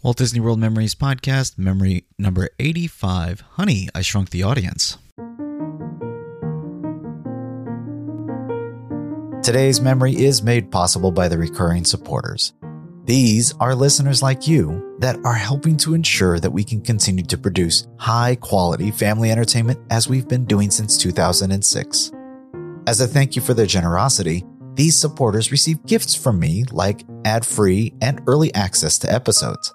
Walt Disney World Memories Podcast, memory number 85 Honey, I Shrunk the Audience. Today's memory is made possible by the recurring supporters. These are listeners like you that are helping to ensure that we can continue to produce high quality family entertainment as we've been doing since 2006. As a thank you for their generosity, these supporters receive gifts from me like ad free and early access to episodes.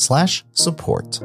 slash support.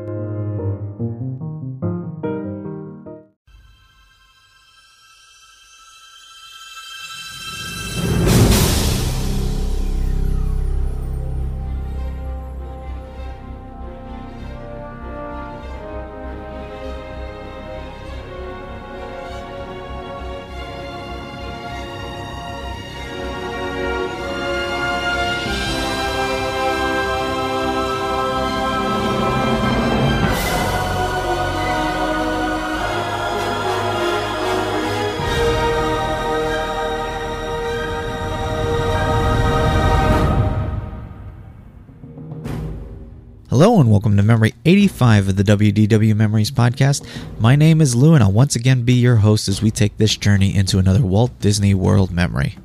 Welcome to Memory 85 of the WDW Memories podcast. My name is Lou and I'll once again be your host as we take this journey into another Walt Disney World memory.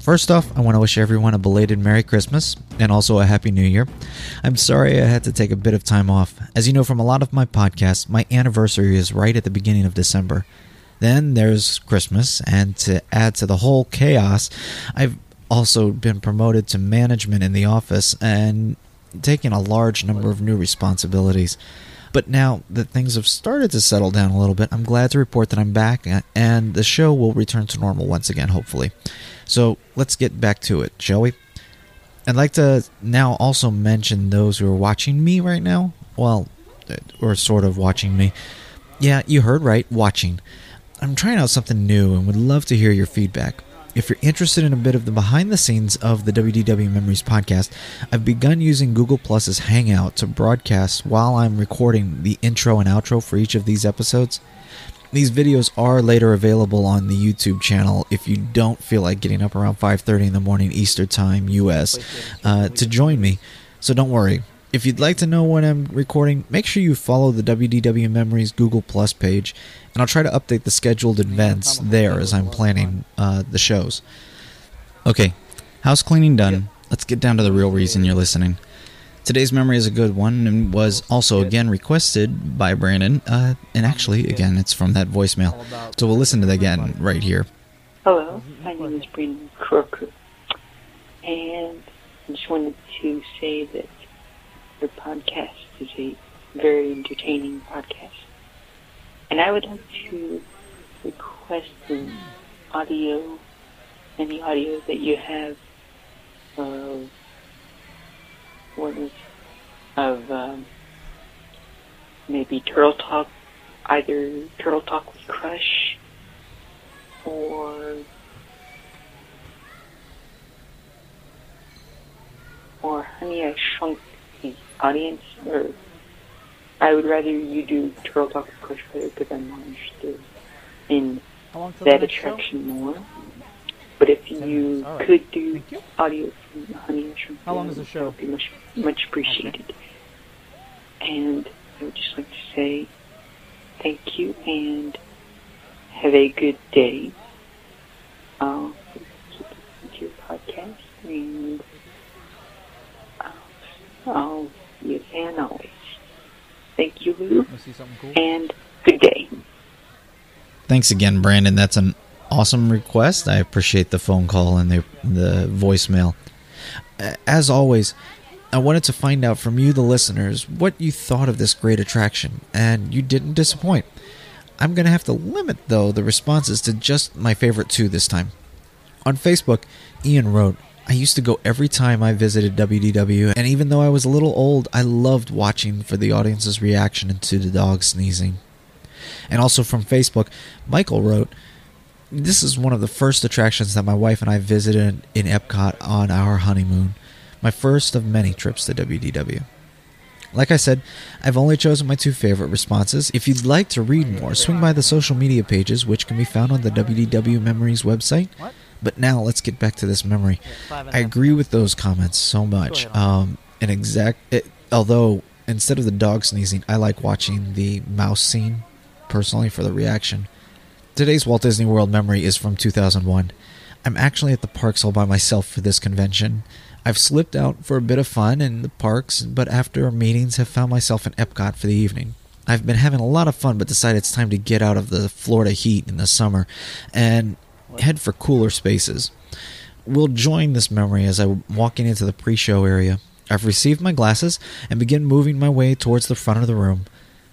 First off, I want to wish everyone a belated Merry Christmas and also a Happy New Year. I'm sorry I had to take a bit of time off. As you know from a lot of my podcasts, my anniversary is right at the beginning of December. Then there's Christmas, and to add to the whole chaos, I've also been promoted to management in the office and taken a large number of new responsibilities. But now that things have started to settle down a little bit, I'm glad to report that I'm back uh, and the show will return to normal once again, hopefully. So let's get back to it, shall we? I'd like to now also mention those who are watching me right now. Well, uh, or sort of watching me. Yeah, you heard right, watching. I'm trying out something new and would love to hear your feedback. If you're interested in a bit of the behind the scenes of the WDW Memories podcast, I've begun using Google Plus's Hangout to broadcast while I'm recording the intro and outro for each of these episodes. These videos are later available on the YouTube channel if you don't feel like getting up around 5:30 in the morning Eastern Time US uh, to join me. So don't worry. If you'd like to know when I'm recording, make sure you follow the WDW Memories Google Plus page, and I'll try to update the scheduled events there as I'm planning uh, the shows. Okay, house cleaning done. Let's get down to the real reason you're listening. Today's memory is a good one and was also again requested by Brandon. Uh, and actually, again, it's from that voicemail. So we'll listen to that again right here. Hello, my name is Brandon Croker, and I just wanted to say that your podcast is a very entertaining podcast. And I would like to request the audio, any audio that you have of what is of um, maybe Turtle Talk, either Turtle Talk with Crush or or Honey I Shrunk Audience or I would rather you do Turtle Talk with Crush better because I'm more interested in How long till that next show? attraction more. But if you right. could do you. audio from Honey Shrunk How long is the show? that would be much, much appreciated. And I would just like to say thank you and have a good day. I'll to your podcast and uh, I'll, I'll be a fan always. Thank you, Lou, Wanna see something cool? and good day. Thanks again, Brandon. That's an awesome request. I appreciate the phone call and the the voicemail. As always, I wanted to find out from you, the listeners, what you thought of this great attraction, and you didn't disappoint. I'm going to have to limit, though, the responses to just my favorite two this time. On Facebook, Ian wrote, I used to go every time I visited WDW, and even though I was a little old, I loved watching for the audience's reaction to the dog sneezing. And also from Facebook, Michael wrote, This is one of the first attractions that my wife and I visited in Epcot on our honeymoon, my first of many trips to WDW. Like I said, I've only chosen my two favorite responses. If you'd like to read more, swing by the social media pages, which can be found on the WDW Memories website. But now let's get back to this memory. I agree with those comments so much. Um, an exact, it, although instead of the dog sneezing, I like watching the mouse scene personally for the reaction. Today's Walt Disney World memory is from 2001. I'm actually at the parks all by myself for this convention. I've slipped out for a bit of fun in the parks, but after meetings have found myself in Epcot for the evening. I've been having a lot of fun, but decided it's time to get out of the Florida heat in the summer and head for cooler spaces. We'll join this memory as I'm walking into the pre show area. I've received my glasses and begin moving my way towards the front of the room.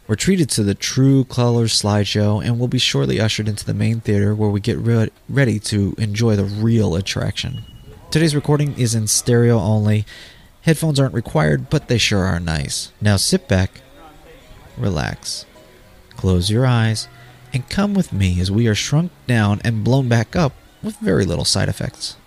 We're treated to the True Colors slideshow and will be shortly ushered into the main theater where we get re- ready to enjoy the real attraction. Today's recording is in stereo only. Headphones aren't required, but they sure are nice. Now sit back, relax, close your eyes, and come with me as we are shrunk down and blown back up with very little side effects.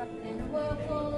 Take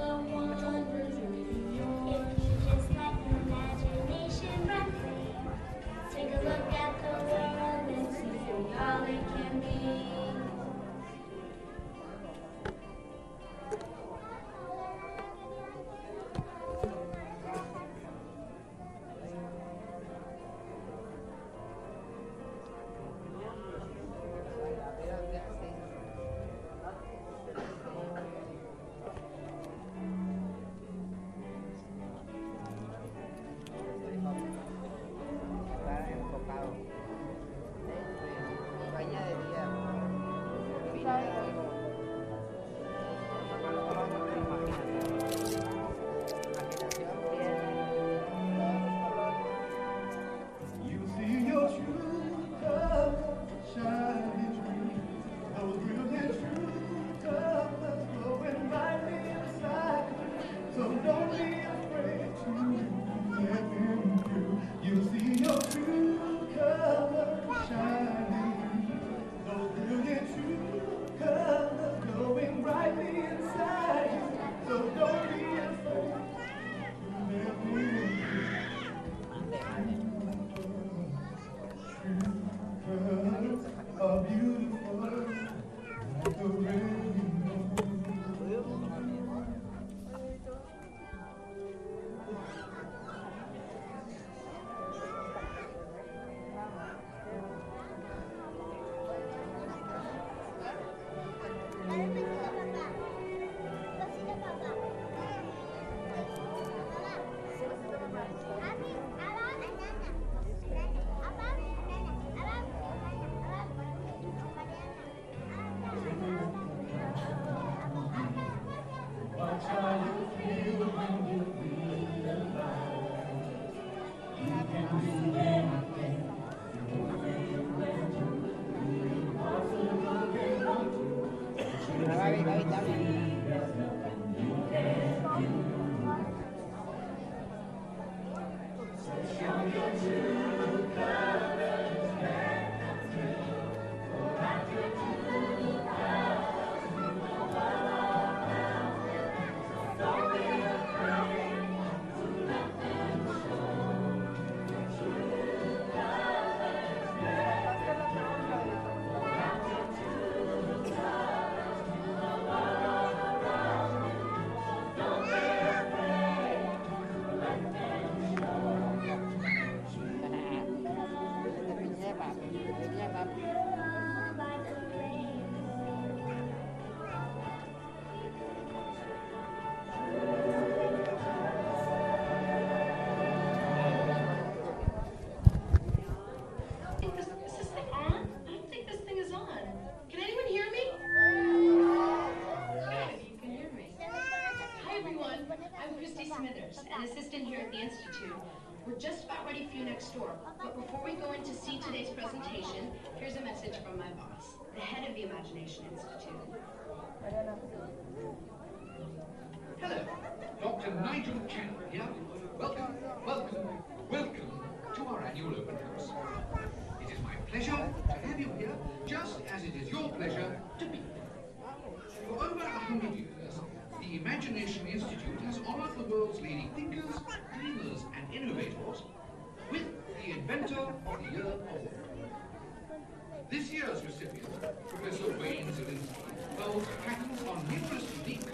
you next door. But before we go in to see today's presentation, here's a message from my boss, the head of the Imagination Institute. Hello, Dr. Nigel Campbell here. Welcome, welcome, welcome to our annual open house. It is my pleasure to have you here, just as it is your pleasure to be here. For over a hundred years, the Imagination Institute has honored the world's leading thinkers, dreamers, and innovators the Inventor of the Year award. This year's recipient, Professor Wayne Szalinski, holds patents on numerous unique,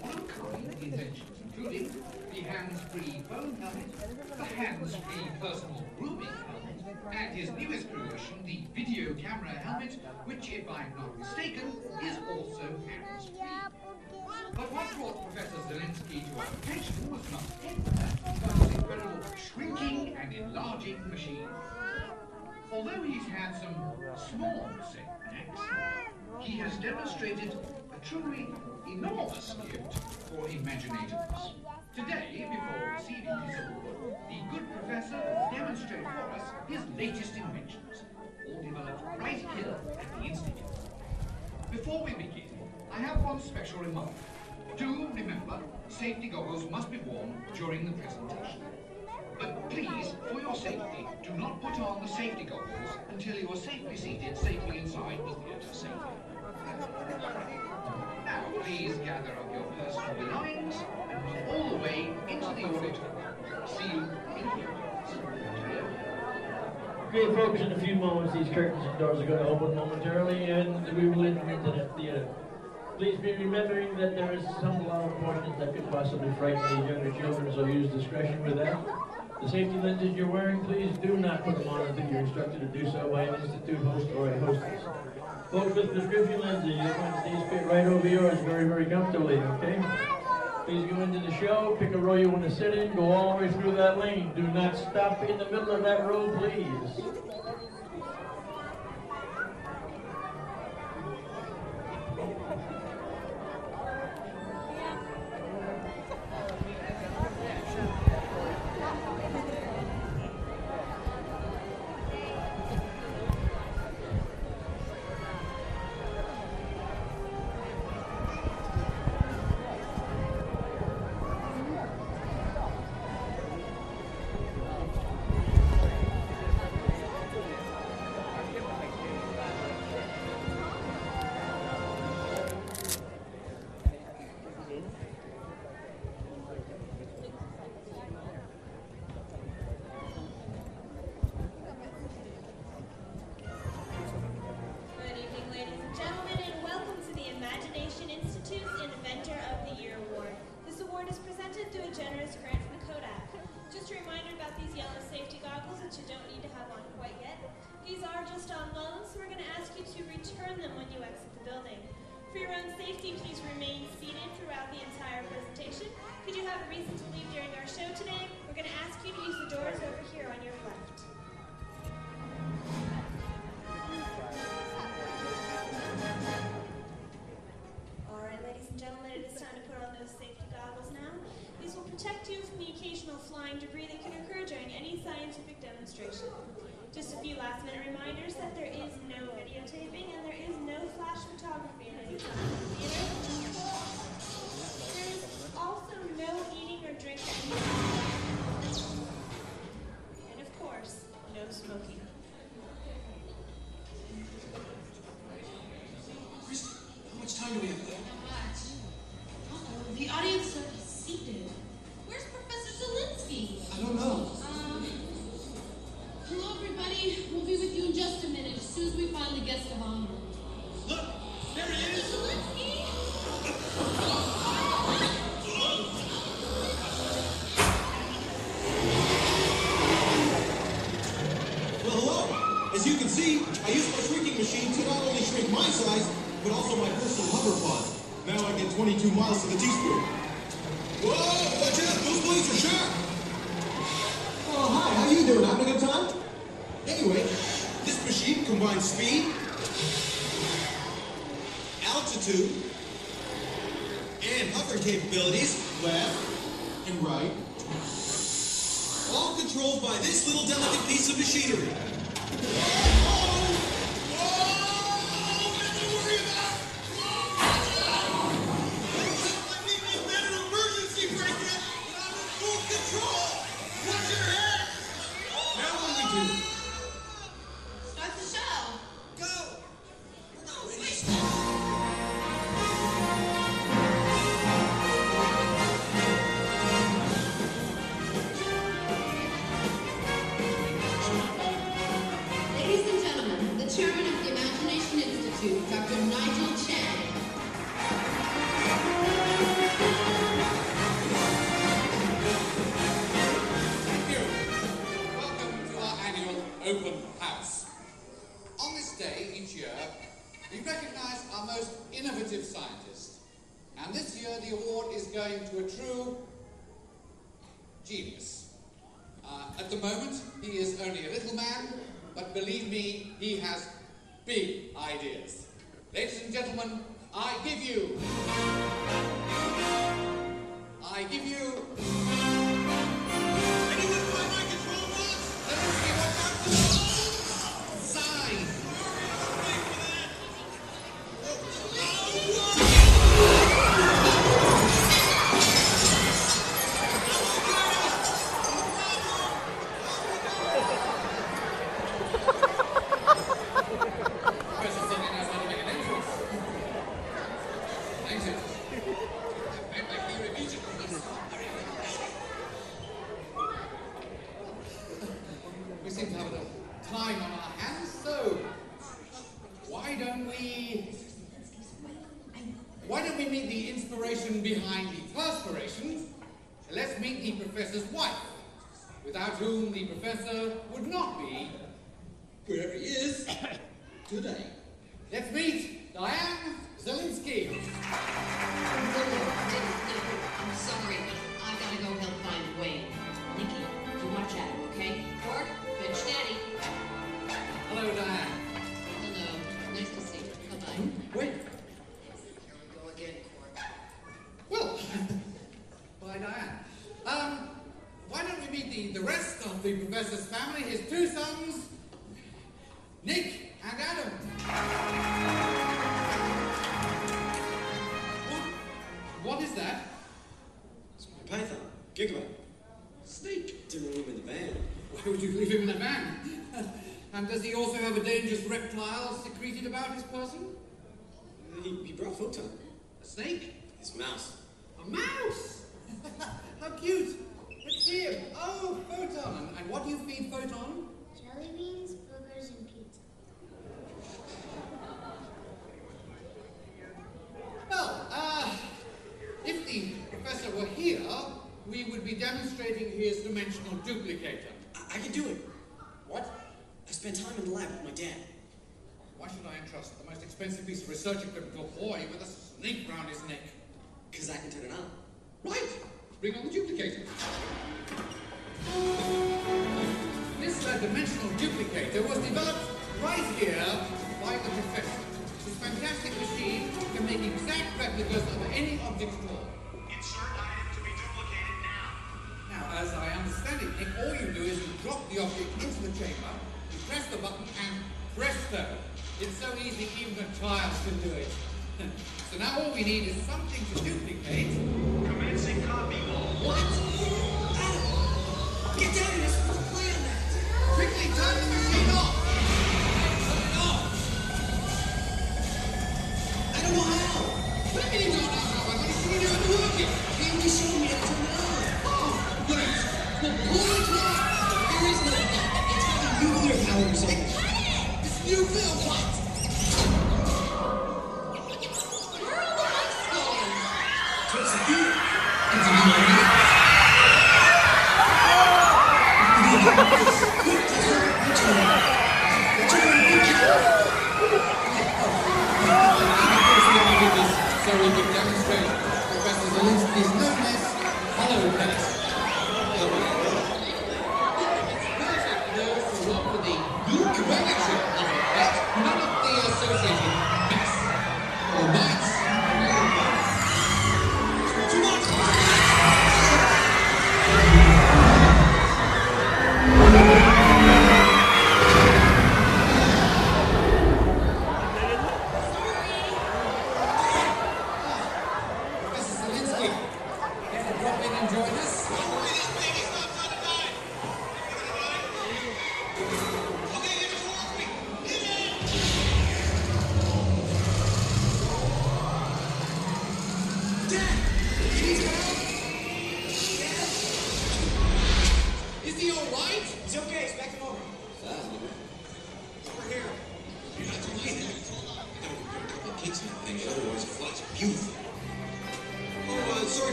one-of-a-kind inventions, including the hands-free phone helmet, the hands-free personal grooming helmet, and his newest creation, the video camera helmet, which, if I'm not mistaken, is also hands-free. But what brought Professor Szalinski to our attention was not him, but his incredible shrinking and enlarging machine. Although he's had some small setbacks, he has demonstrated a truly enormous gift for imaginators. Today, before receiving his award, the good professor will demonstrate for us his latest inventions, all developed right here at the Institute. Before we begin, I have one special remark. Do remember, safety goggles must be worn during the presentation. But please, for your safety, do not put on the safety goggles until you are safely seated safely inside the theatre safely. Now, please gather up your personal belongings and move all the way into the auditorium. See you in a few. Okay, folks, in a few moments, these curtains and doors are going to open momentarily, and we will enter into the theater. Please be remembering that there is some loud portions that could possibly frighten these younger children, so use discretion with that. The safety lenses you're wearing, please do not put them on until you're instructed to do so by an institute host or a hostess. Folks with prescription lenses, you'll find these fit right over yours very, very comfortably, okay? Please go into the show, pick a row you want to sit in, go all the way through that lane. Do not stop in the middle of that row, please. Generous grant from Kodak. Just a reminder about these yellow safety goggles that you don't need to have on quite yet. These are just on loan, so we're going to ask you to return them when you exit the building. For your own safety, please remain seated throughout the entire presentation. Could you have a reason to leave during our show today? We're going to ask you to use the doors over here on your left. Ladies and gentlemen, I give you. I give you. he is today. That means what do you feed Photon? Jelly beans, boogers, and pizza. Well, uh, if the professor were here, we would be demonstrating his dimensional duplicator. I, I can do it. What? I spent time in the lab with my dad. Why should I entrust the most expensive piece of research equipment to a boy with a snake round his neck? Because I can turn it on. Right! Bring on the duplicator. Oh dimensional duplicator was developed right here by the professor. This fantastic machine can make exact replicas of any object drawn. Insert item to be duplicated now. Now, as I understand it, Nick, all you do is you drop the object into the chamber, you press the button, and presto! It's so easy even a child can do it. so now all we need is something to duplicate. Commencing copy.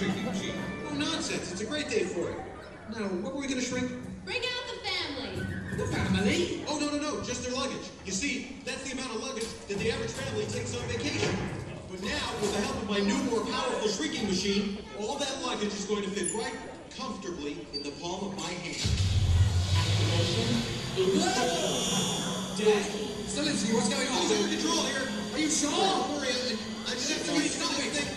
Shrinking machine. Oh, nonsense. It's a great day for it. Now, what were we going to shrink? Bring out the family. The family? Oh, no, no, no. Just their luggage. You see, that's the amount of luggage that the average family takes on vacation. But now, with the help of my new, more powerful shrinking machine, all that luggage is going to fit right comfortably in the palm of my hand. Dad, Szalinski, what's going All on? under control here. Are you sure? Don't worry. I, I just have to Wait, get stop this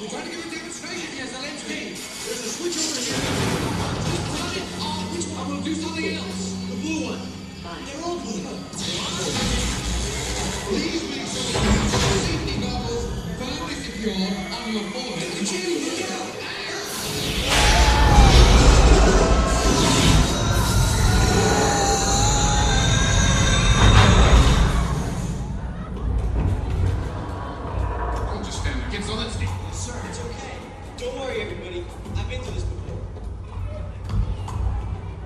We're trying to give a demonstration here, Szalinski. There's a switch over here. Turn it on. Which one? We'll do something else. The blue one. They're all blue. Please make sure you have safety goggles firmly secured on your forehead. Jimmy, get out. Don't just stand there. Get Szalinski. sir, it's okay. Don't worry, everybody. I've been through this before.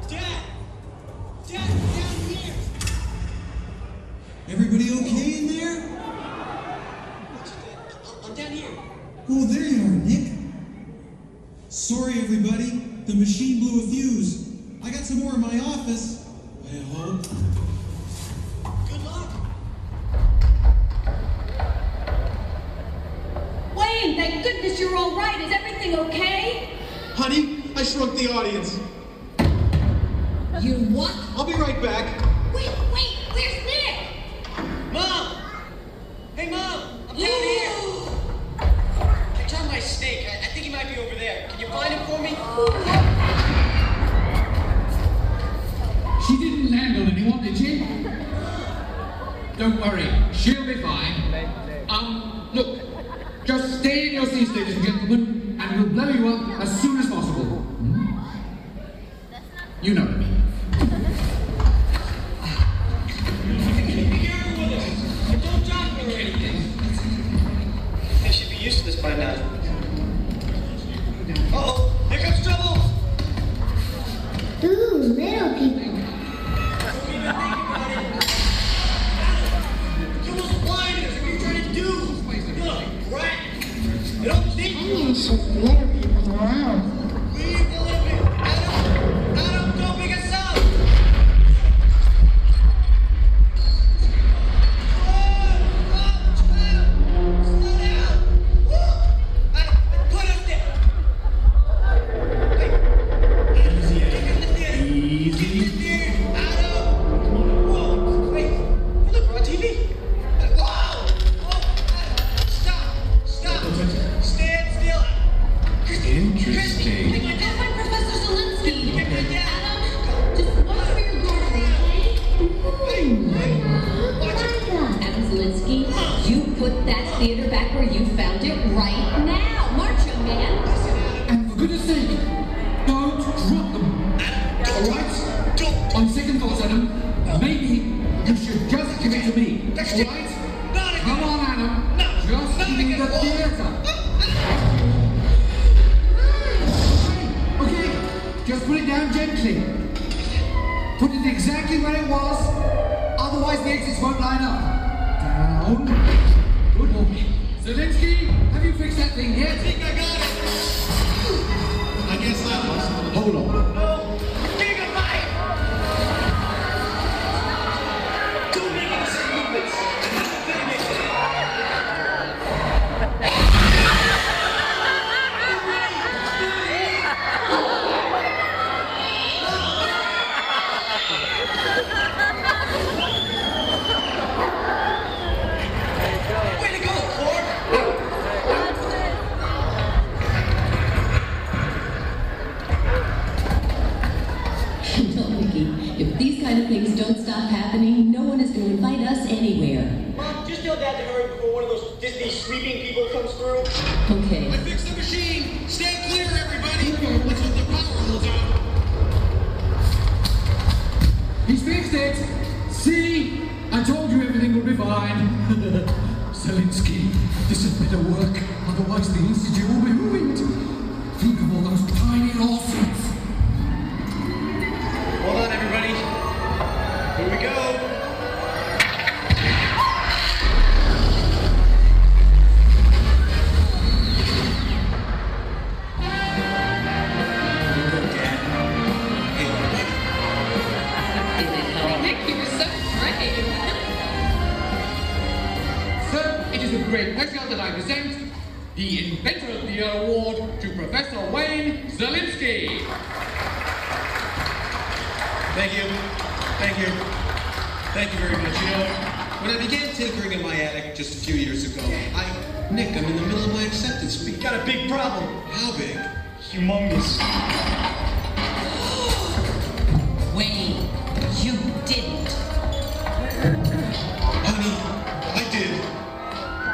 Dad! Dad, down here! Everybody okay in there? What's that? I'm- I'm down here. Oh, there you are, Nick. Sorry, everybody. The machine blew a fuse. I got some more in my office. I hope. Good luck. Wayne, thank goodness you're all right. Is everything okay? Honey, I shrunk the audience. You what? I'll be right back. Wait, wait, where's Nick? Mom! Hey, Mom! I'm down here! I found my snake. I, I think he might be over there. Can you find him for me? She didn't land on anyone, did she? Don't worry, she'll be fine. Um, look, just stay in your seats, ladies and gentlemen, and we'll blow you up as soon as possible. Hmm? You know what Hold on.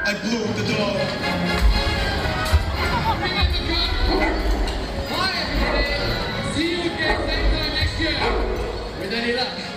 I blew the dog. Bye, everybody. See you again same time next year. With any luck.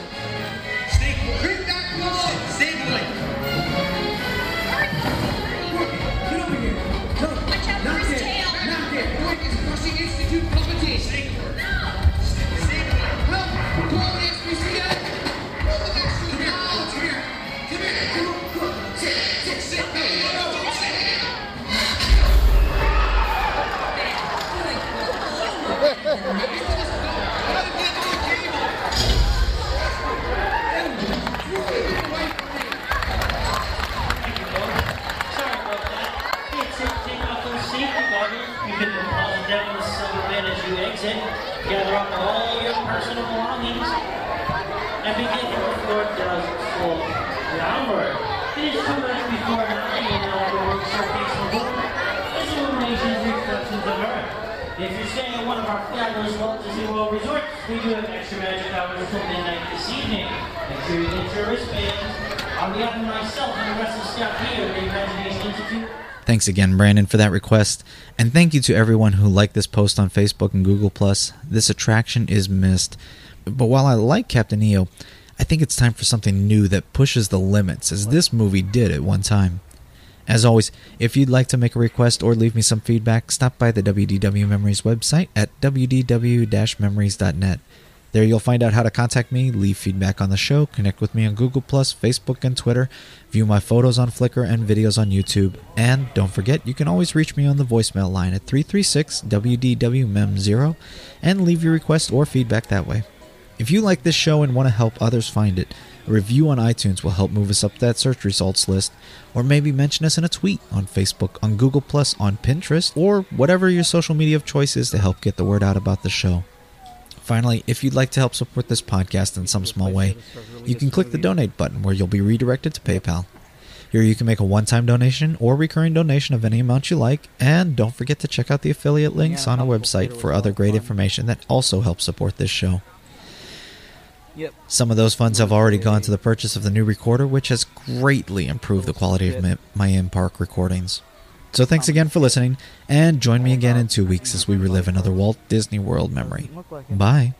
Gather up all your personal belongings. And begin your floor does full downward. It is too much before nine and all the work surface will go. This illumination is reflections of Earth. If you're staying at one of our fabulous Walt Disney World resorts, we do have extra magic hours till midnight this evening. Make sure you get your wristbands. On behalf of myself and the rest of the staff here at the Imagination Institute, Thanks again, Brandon, for that request. And thank you to everyone who liked this post on Facebook and Google. This attraction is missed. But while I like Captain EO, I think it's time for something new that pushes the limits, as this movie did at one time. As always, if you'd like to make a request or leave me some feedback, stop by the WDW Memories website at wdw memories.net. There you'll find out how to contact me, leave feedback on the show, connect with me on Google, Facebook, and Twitter, view my photos on Flickr and videos on YouTube, and don't forget you can always reach me on the voicemail line at 336 WDWMEM0 and leave your request or feedback that way. If you like this show and want to help others find it, a review on iTunes will help move us up that search results list, or maybe mention us in a tweet on Facebook, on Google, on Pinterest, or whatever your social media of choice is to help get the word out about the show. Finally, if you'd like to help support this podcast in some small way, you can click the donate button where you'll be redirected to PayPal. Here you can make a one time donation or recurring donation of any amount you like, and don't forget to check out the affiliate links on our website for other great information that also helps support this show. Some of those funds have already gone to the purchase of the new recorder, which has greatly improved the quality of my, my in park recordings. So thanks again for listening, and join me again in two weeks as we relive another Walt Disney World memory. Bye.